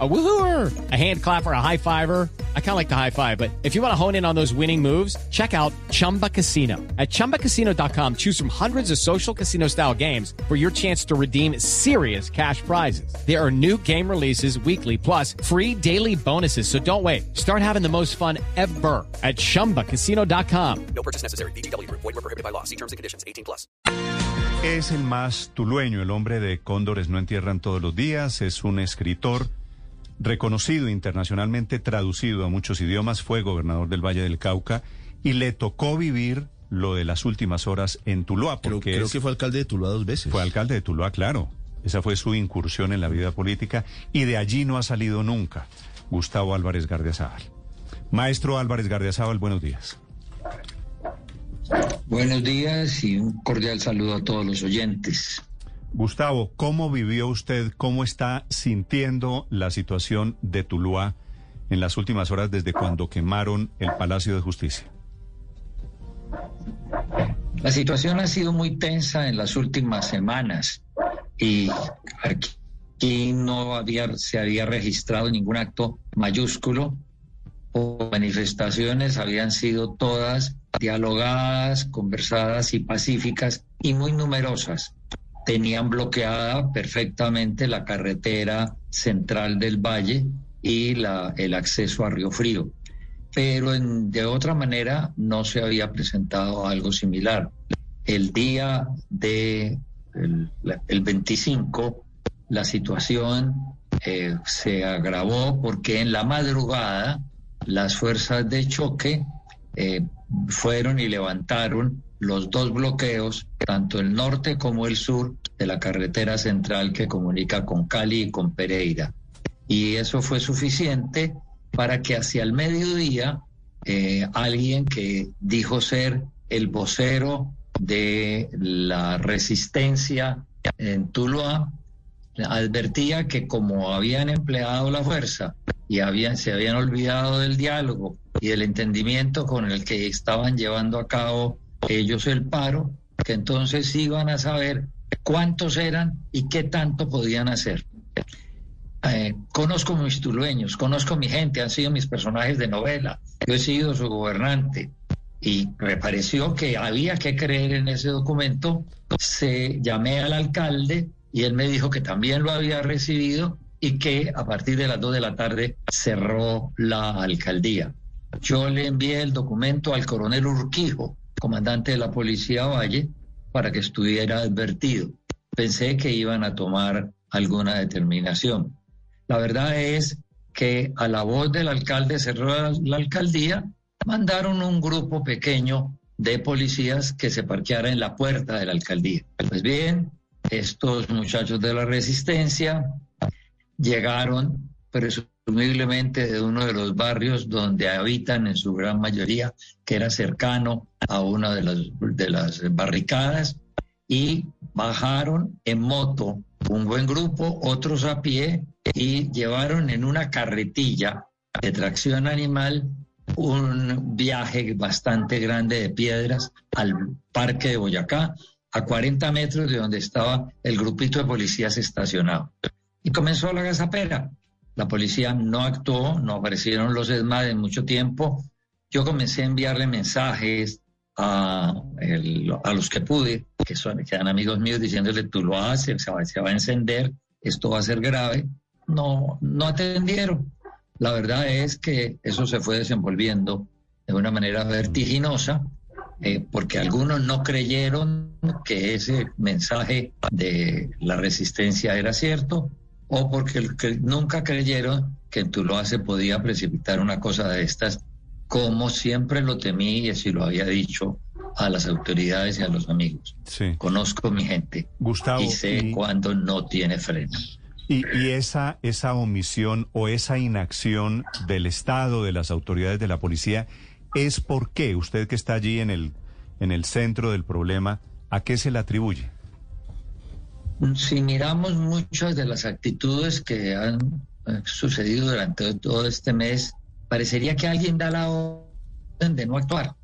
A woohooer, a hand clapper, a high fiver. I kind of like the high five, but if you want to hone in on those winning moves, check out Chumba Casino. At ChumbaCasino.com, choose from hundreds of social casino style games for your chance to redeem serious cash prizes. There are new game releases weekly, plus free daily bonuses. So don't wait. Start having the most fun ever at ChumbaCasino.com. No purchase necessary. BGW. Void were prohibited by law. See terms and conditions. 18 plus. Es el más tulueño, el hombre de Cóndores no entierran todos los días, es un escritor reconocido internacionalmente, traducido a muchos idiomas, fue gobernador del Valle del Cauca y le tocó vivir lo de las últimas horas en Tuluá. Creo, Porque creo es- que fue alcalde de Tuluá dos veces. fue alcalde de Tuluá, claro. Esa fue su incursión en la vida política y de allí no ha salido nunca. Gustavo Álvarez Gardiazabal. Maestro Álvarez Gardiazabal, buenos días. Buenos días y un cordial saludo a todos los oyentes. Gustavo, ¿cómo vivió usted, cómo está sintiendo la situación de Tuluá en las últimas horas desde cuando quemaron el Palacio de Justicia? La situación ha sido muy tensa en las últimas semanas y aquí no había, se había registrado ningún acto mayúsculo. Las manifestaciones habían sido todas dialogadas, conversadas y pacíficas y muy numerosas. Tenían bloqueada perfectamente la carretera central del valle y la, el acceso a Río Frío pero en- de otra manera no se había presentado algo similar. El día de el, la- el 25 la situación eh, se agravó porque en la madrugada las fuerzas de choque eh, fueron y levantaron los dos bloqueos, tanto el norte como el sur de la carretera central que comunica con Cali y con Pereira. Y eso fue suficiente para que hacia el mediodía eh, alguien que dijo ser el vocero de la resistencia en Tuluá advertía que como habían empleado la fuerza y habían, se habían olvidado del diálogo y del entendimiento con el que estaban llevando a cabo ellos el paro, que entonces iban a saber cuántos eran y qué tanto podían hacer. Eh, conozco mis tulueños, conozco mi gente, han sido mis personajes de novela, yo he sido su gobernante y me pareció que había que creer en ese documento. Se llamé al alcalde y él me dijo que también lo había recibido y que a partir de las dos de la tarde cerró la alcaldía. Yo le envié el documento al coronel Urquijo, comandante de la Policía Valle, para que estuviera advertido. Pensé que iban a tomar alguna determinación. La verdad es que a la voz del alcalde cerró la, alcaldía, mandaron un grupo pequeño de policías que se parqueara en la puerta de la alcaldía. Pues bien, estos muchachos de la resistencia llegaron presumiblemente de uno de los barrios donde habitan en su gran mayoría, que era cercano a una de las, barricadas, y bajaron en moto un buen grupo, otros a pie, y llevaron en una carretilla de tracción animal un viaje bastante grande de piedras al parque de Boyacá, a 40 metros de donde estaba el grupito de policías estacionado. Y comenzó la gazapera. La policía no actuó, no aparecieron los ESMAD en mucho tiempo. Yo comencé a enviarle mensajes a, los que pude, que, son, que eran amigos míos, diciéndole, tú lo haces, se va, se va a encender, esto va a ser grave. No, no atendieron. La verdad es que eso se fue desenvolviendo de una manera vertiginosa, eh, porque algunos no creyeron que ese mensaje de la resistencia era cierto, o porque nunca creyeron que en Tuluá se podía precipitar una cosa de estas, como siempre lo temí y así lo había dicho a las autoridades y a los amigos. Sí. Conozco mi gente Gustavo, y sé y- cuándo no tiene freno. Y, y esa, esa omisión o esa inacción del Estado, de las autoridades de la policía, es por qué usted que está allí en el, en el centro del problema, ¿a qué se le atribuye? Si miramos muchas de las actitudes que han eh, sucedido durante todo este mes, parecería que alguien da la orden de no actuar.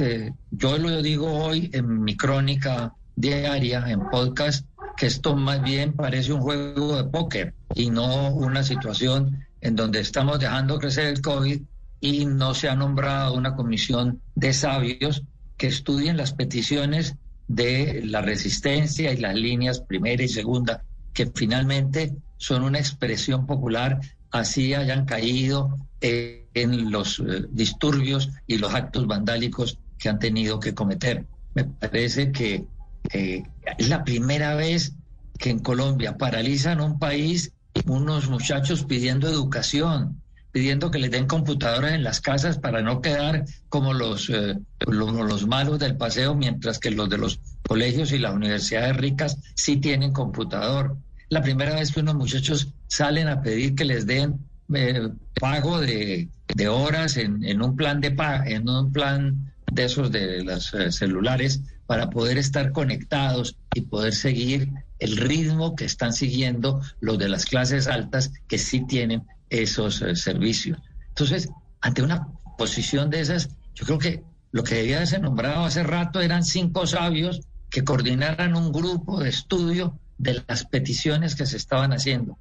eh, yo lo digo hoy en mi crónica diaria, en podcast, que esto más bien parece un juego de póker y no una situación en donde estamos dejando crecer el COVID y no se ha nombrado una comisión de sabios que estudien las peticiones de la resistencia y las líneas primera y segunda, que finalmente son una expresión popular, así hayan caído en los eh, disturbios y los actos vandálicos que han tenido que cometer. Me parece que eh, es la primera vez que en Colombia paralizan un país unos muchachos pidiendo educación, pidiendo que les den computadoras en las casas para no quedar como los, eh, los, malos del paseo, mientras que los de los colegios y las universidades ricas sí tienen computador. La primera vez que unos muchachos salen a pedir que les den eh, pago de, horas en, un plan de en un plan de esos de los eh, celulares para poder estar conectados y poder seguir el ritmo que están siguiendo los de las clases altas que sí tienen esos eh, servicios. Entonces, ante una posición de esas, yo creo que lo que debía ser nombrado hace rato eran cinco sabios que coordinaran un grupo de estudio de las peticiones que se estaban haciendo.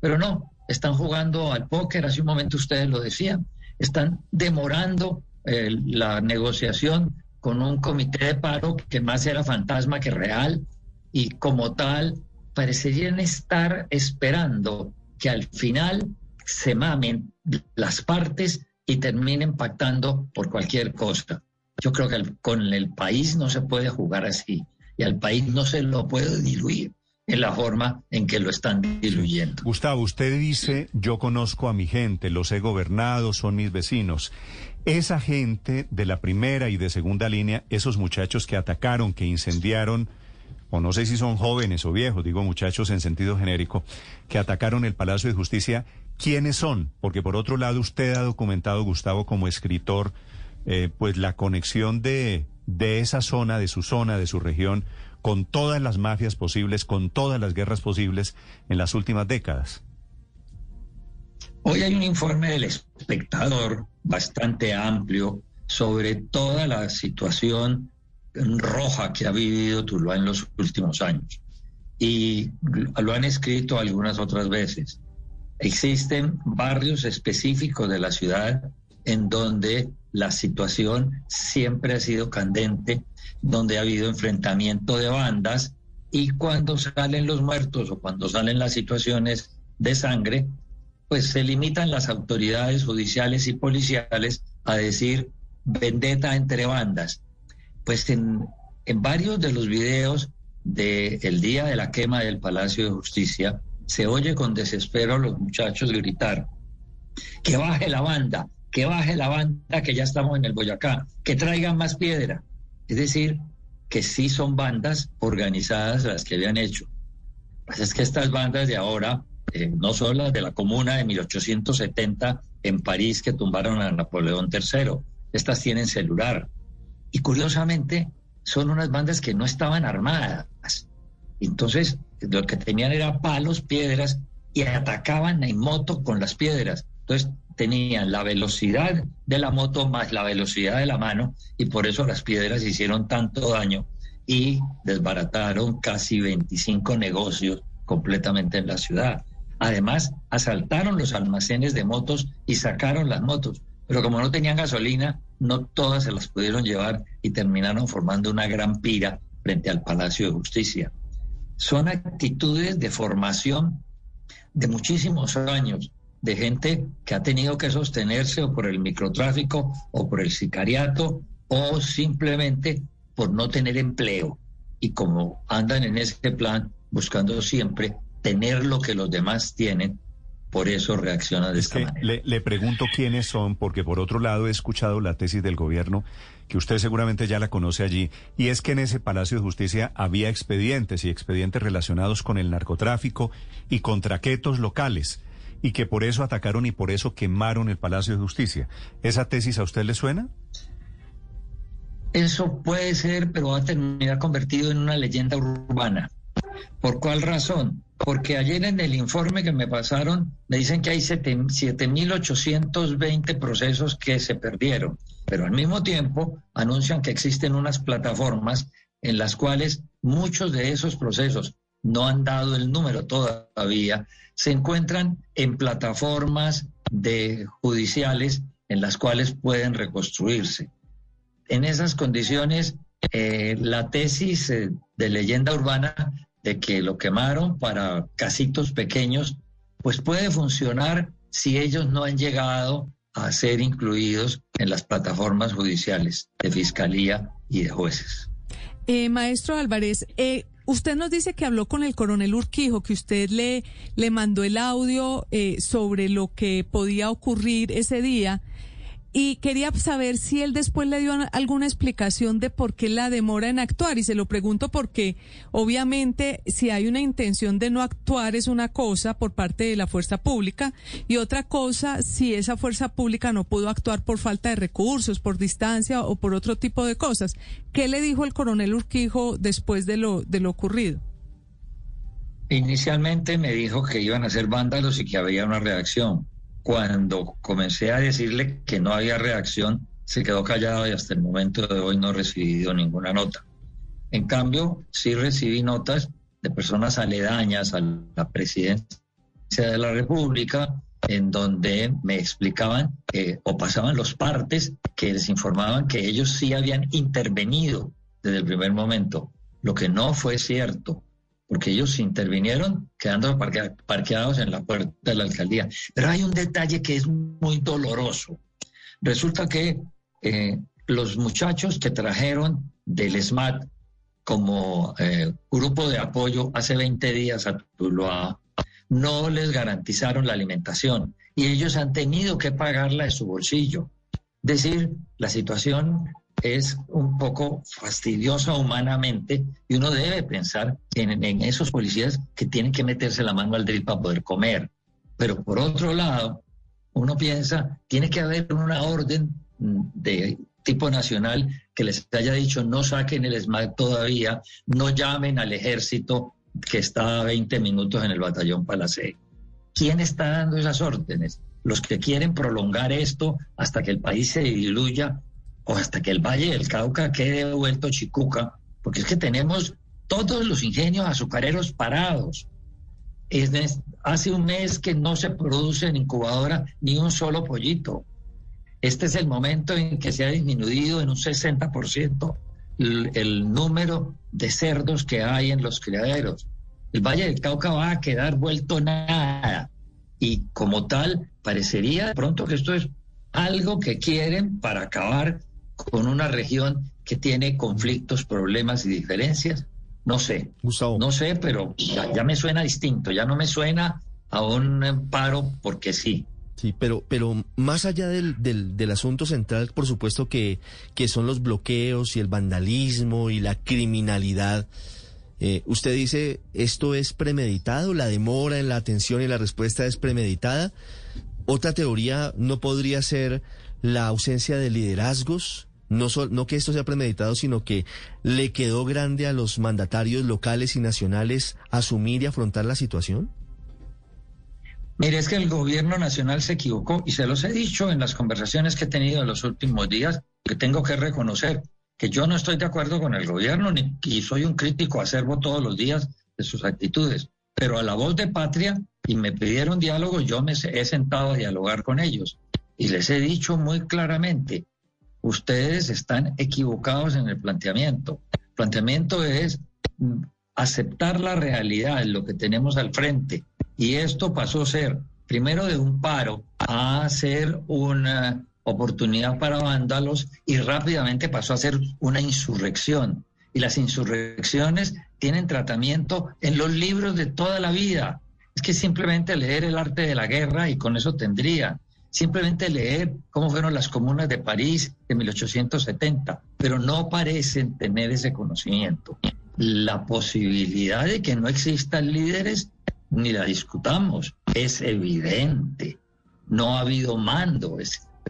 Pero no, están jugando al póker, hace un momento ustedes lo decían, están demorando eh, la negociación con un comité de paro que más era fantasma que real y como tal parecerían estar esperando que al final se mamen las partes y terminen pactando por cualquier cosa. Yo creo que con el país no se puede jugar así y al país no se lo puede diluir en la forma en que lo están diluyendo. Gustavo, usted dice, yo conozco a mi gente, los he gobernado, son mis vecinos. Esa gente de la primera y de segunda línea, esos muchachos que atacaron, que incendiaron, o no sé si son jóvenes o viejos, digo muchachos en sentido genérico, que atacaron el Palacio de Justicia, ¿quiénes son? Porque por otro lado usted ha documentado, Gustavo, como escritor, eh, pues la conexión de, de esa zona, de su zona, de su región, con todas las mafias posibles, con todas las guerras posibles en las últimas décadas. Hoy hay un informe del espectador bastante amplio sobre toda la situación roja que ha vivido Tuluá en los últimos años. Y lo han escrito algunas otras veces. Existen barrios específicos de la ciudad en donde la situación siempre ha sido candente, donde ha habido enfrentamiento de bandas y cuando salen los muertos o cuando salen las situaciones de sangre, pues se limitan las autoridades judiciales y policiales a decir vendetta entre bandas pues en, varios de los videos del día de la quema del Palacio de Justicia, se oye con desespero a los muchachos gritar, que baje la banda, que baje la banda, que ya estamos en el Boyacá, que traigan más piedra. Es decir, que sí son bandas organizadas las que habían hecho. Pues es que estas bandas de ahora eh, no son las de la comuna de 1870 en París que tumbaron a Napoleón III. Estas tienen celular, y curiosamente, son unas bandas que no estaban armadas. Entonces, lo que tenían era palos, piedras, y atacaban en moto con las piedras. Entonces, tenían la velocidad de la moto más la velocidad de la mano, y por eso las piedras hicieron tanto daño y desbarataron casi 25 negocios completamente en la ciudad. Además, asaltaron los almacenes de motos y sacaron las motos. Pero como no tenían gasolina, no todas se las pudieron llevar y terminaron formando una gran pira frente al Palacio de Justicia. Son actitudes de formación de muchísimos años, de gente que ha tenido que sostenerse o por el microtráfico o por el sicariato o simplemente por no tener empleo. Y como andan en ese plan buscando siempre tener lo que los demás tienen, por eso reacciona de esta manera. Le, pregunto quiénes son, porque por otro lado he escuchado la tesis del gobierno, que usted seguramente ya la conoce allí, y es que en ese Palacio de Justicia había expedientes y expedientes relacionados con el narcotráfico y con traquetos locales, y que por eso atacaron y por eso quemaron el Palacio de Justicia. ¿Esa tesis a usted le suena? Eso puede ser, pero va a terminar convertido en una leyenda urbana. ¿Por cuál razón? Porque ayer en el informe que me pasaron me dicen que hay 7.820 procesos que se perdieron, pero al mismo tiempo anuncian que existen unas plataformas en las cuales muchos de esos procesos no han dado el número todavía, se encuentran en plataformas de judiciales en las cuales pueden reconstruirse. En esas condiciones, eh, la tesis eh, de leyenda urbana de que lo quemaron para casitos pequeños, pues puede funcionar si ellos no han llegado a ser incluidos en las plataformas judiciales de fiscalía y de jueces. Eh, maestro Álvarez, eh, usted nos dice que habló con el coronel Urquijo, que usted le, le mandó el audio eh, sobre lo que podía ocurrir ese día. Y quería saber si él después le dio alguna explicación de por qué la demora en actuar. Y se lo pregunto porque obviamente si hay una intención de no actuar es una cosa por parte de la fuerza pública y otra cosa si esa fuerza pública no pudo actuar por falta de recursos, por distancia o por otro tipo de cosas. ¿Qué le dijo el coronel Urquijo después de lo, de lo ocurrido? Inicialmente me dijo que iban a ser vándalos y que había una reacción cuando comencé a decirle que no había reacción, se quedó callado y hasta el momento de hoy no he recibido ninguna nota. En cambio, sí recibí notas de personas aledañas a la presidencia de la República, en donde me explicaban o pasaban los partes que les informaban que ellos sí habían intervenido desde el primer momento, lo que no fue cierto porque ellos intervinieron quedando parqueados en la puerta de la alcaldía. Pero hay un detalle que es muy doloroso. Resulta que eh, los muchachos que trajeron del SMAT como eh, grupo de apoyo hace 20 días a Tuluá no les garantizaron la alimentación y ellos han tenido que pagarla de su bolsillo. Es decir, la situación es un poco fastidiosa humanamente y uno debe pensar en, esos policías que tienen que meterse la mano al drill para poder comer. Pero por otro lado, uno piensa, tiene que haber una orden de tipo nacional que les haya dicho no saquen el SMAC todavía, no llamen al ejército que está a 20 minutos en el batallón Palacé. ¿Quién está dando esas órdenes? Los que quieren prolongar esto hasta que el país se diluya o hasta que el Valle del Cauca quede vuelto chicuca, porque es que tenemos todos los ingenios azucareros parados. Es, hace un mes que no se produce en incubadora ni un solo pollito. Este es el momento en que se ha disminuido en un 60% el, el número de cerdos que hay en los criaderos. El Valle del Cauca va a quedar vuelto nada. Y como tal, parecería pronto que esto es algo que quieren para acabar con una región que tiene conflictos, problemas y diferencias? No sé. No sé, pero ya, me suena distinto, ya no me suena a un paro porque sí. Sí, pero, pero más allá del, del, asunto central, por supuesto que, que son los bloqueos y el vandalismo y la criminalidad. Eh, usted dice, ¿esto es premeditado? ¿La demora en la atención y la respuesta es premeditada? Otra teoría no podría ser la ausencia de liderazgos, no, no que esto sea premeditado, sino que le quedó grande a los mandatarios locales y nacionales asumir y afrontar la situación? Mire, es que el gobierno nacional se equivocó y se los he dicho en las conversaciones que he tenido en los últimos días, que tengo que reconocer que yo no estoy de acuerdo con el gobierno ni, y soy un crítico acervo todos los días de sus actitudes, pero a la voz de patria y me pidieron diálogo, yo me he sentado a dialogar con ellos y les he dicho muy claramente, ustedes están equivocados en el planteamiento. El planteamiento es aceptar la realidad, lo que tenemos al frente. Y esto pasó a ser, primero de un paro, a ser una oportunidad para vándalos y rápidamente pasó a ser una insurrección. Y las insurrecciones tienen tratamiento en los libros de toda la vida. Es que simplemente leer el arte de la guerra y con eso tendría simplemente leer cómo fueron las comunas de París de 1870, pero no parecen tener ese conocimiento. La posibilidad de que no existan líderes ni la discutamos, es evidente. No ha habido mando,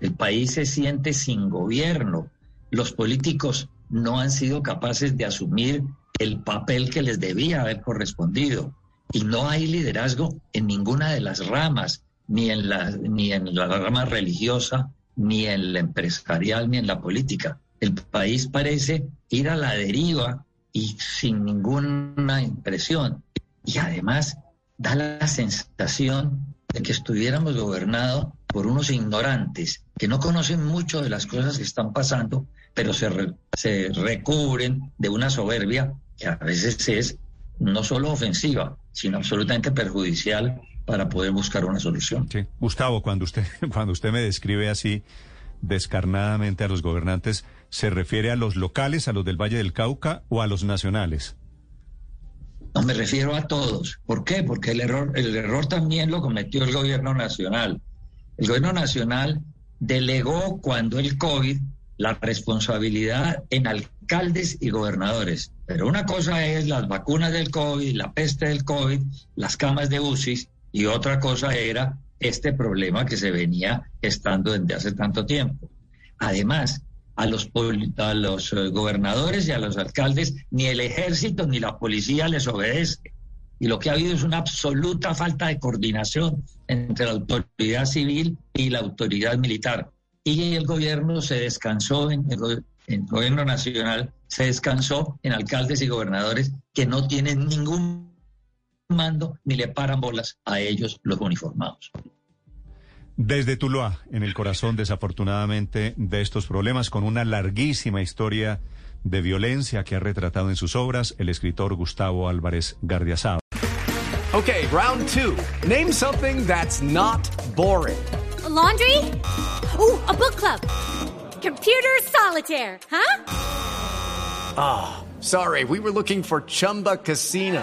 el país se siente sin gobierno, los políticos no han sido capaces de asumir el papel que les debía haber correspondido. Y no hay liderazgo en ninguna de las ramas, ni en la, ni en la rama religiosa, ni en la empresarial, ni en la política. El país parece ir a la deriva y sin ninguna impresión. Y además da la sensación de que estuviéramos gobernados por unos ignorantes que no conocen mucho de las cosas que están pasando, pero se, se recubren de una soberbia que a veces es no solo ofensiva, sino absolutamente perjudicial para poder buscar una solución. Sí. Gustavo, cuando usted, cuando usted me describe así descarnadamente a los gobernantes, ¿se refiere a los locales, a los del Valle del Cauca o a los nacionales? No me refiero a todos. ¿Por qué? Porque el error, el error también lo cometió el gobierno nacional. El gobierno nacional delegó cuando el COVID la responsabilidad en alcaldes y gobernadores. Pero una cosa es las vacunas del COVID, la peste del COVID, las camas de UCI, y otra cosa era este problema que se venía estando desde hace tanto tiempo. Además, a los, a los eh, gobernadores y a los alcaldes ni el ejército ni la policía les obedece. Y lo que ha habido es una absoluta falta de coordinación entre la autoridad civil y la autoridad militar. Y el gobierno se descansó, en el, en el gobierno nacional se descansó en alcaldes y gobernadores que no tienen ningún mando ni le paran bolas a ellos los uniformados. Desde Tuluá, en el corazón desafortunadamente de estos problemas, con una larguísima historia de violencia que ha retratado en sus obras el escritor Gustavo Álvarez Gardiazabal. Okay, round two. Name something that's not boring. A laundry? Ooh, a book club. Computer solitaire, huh? Ah, oh, sorry, we were looking for Chumba Casino.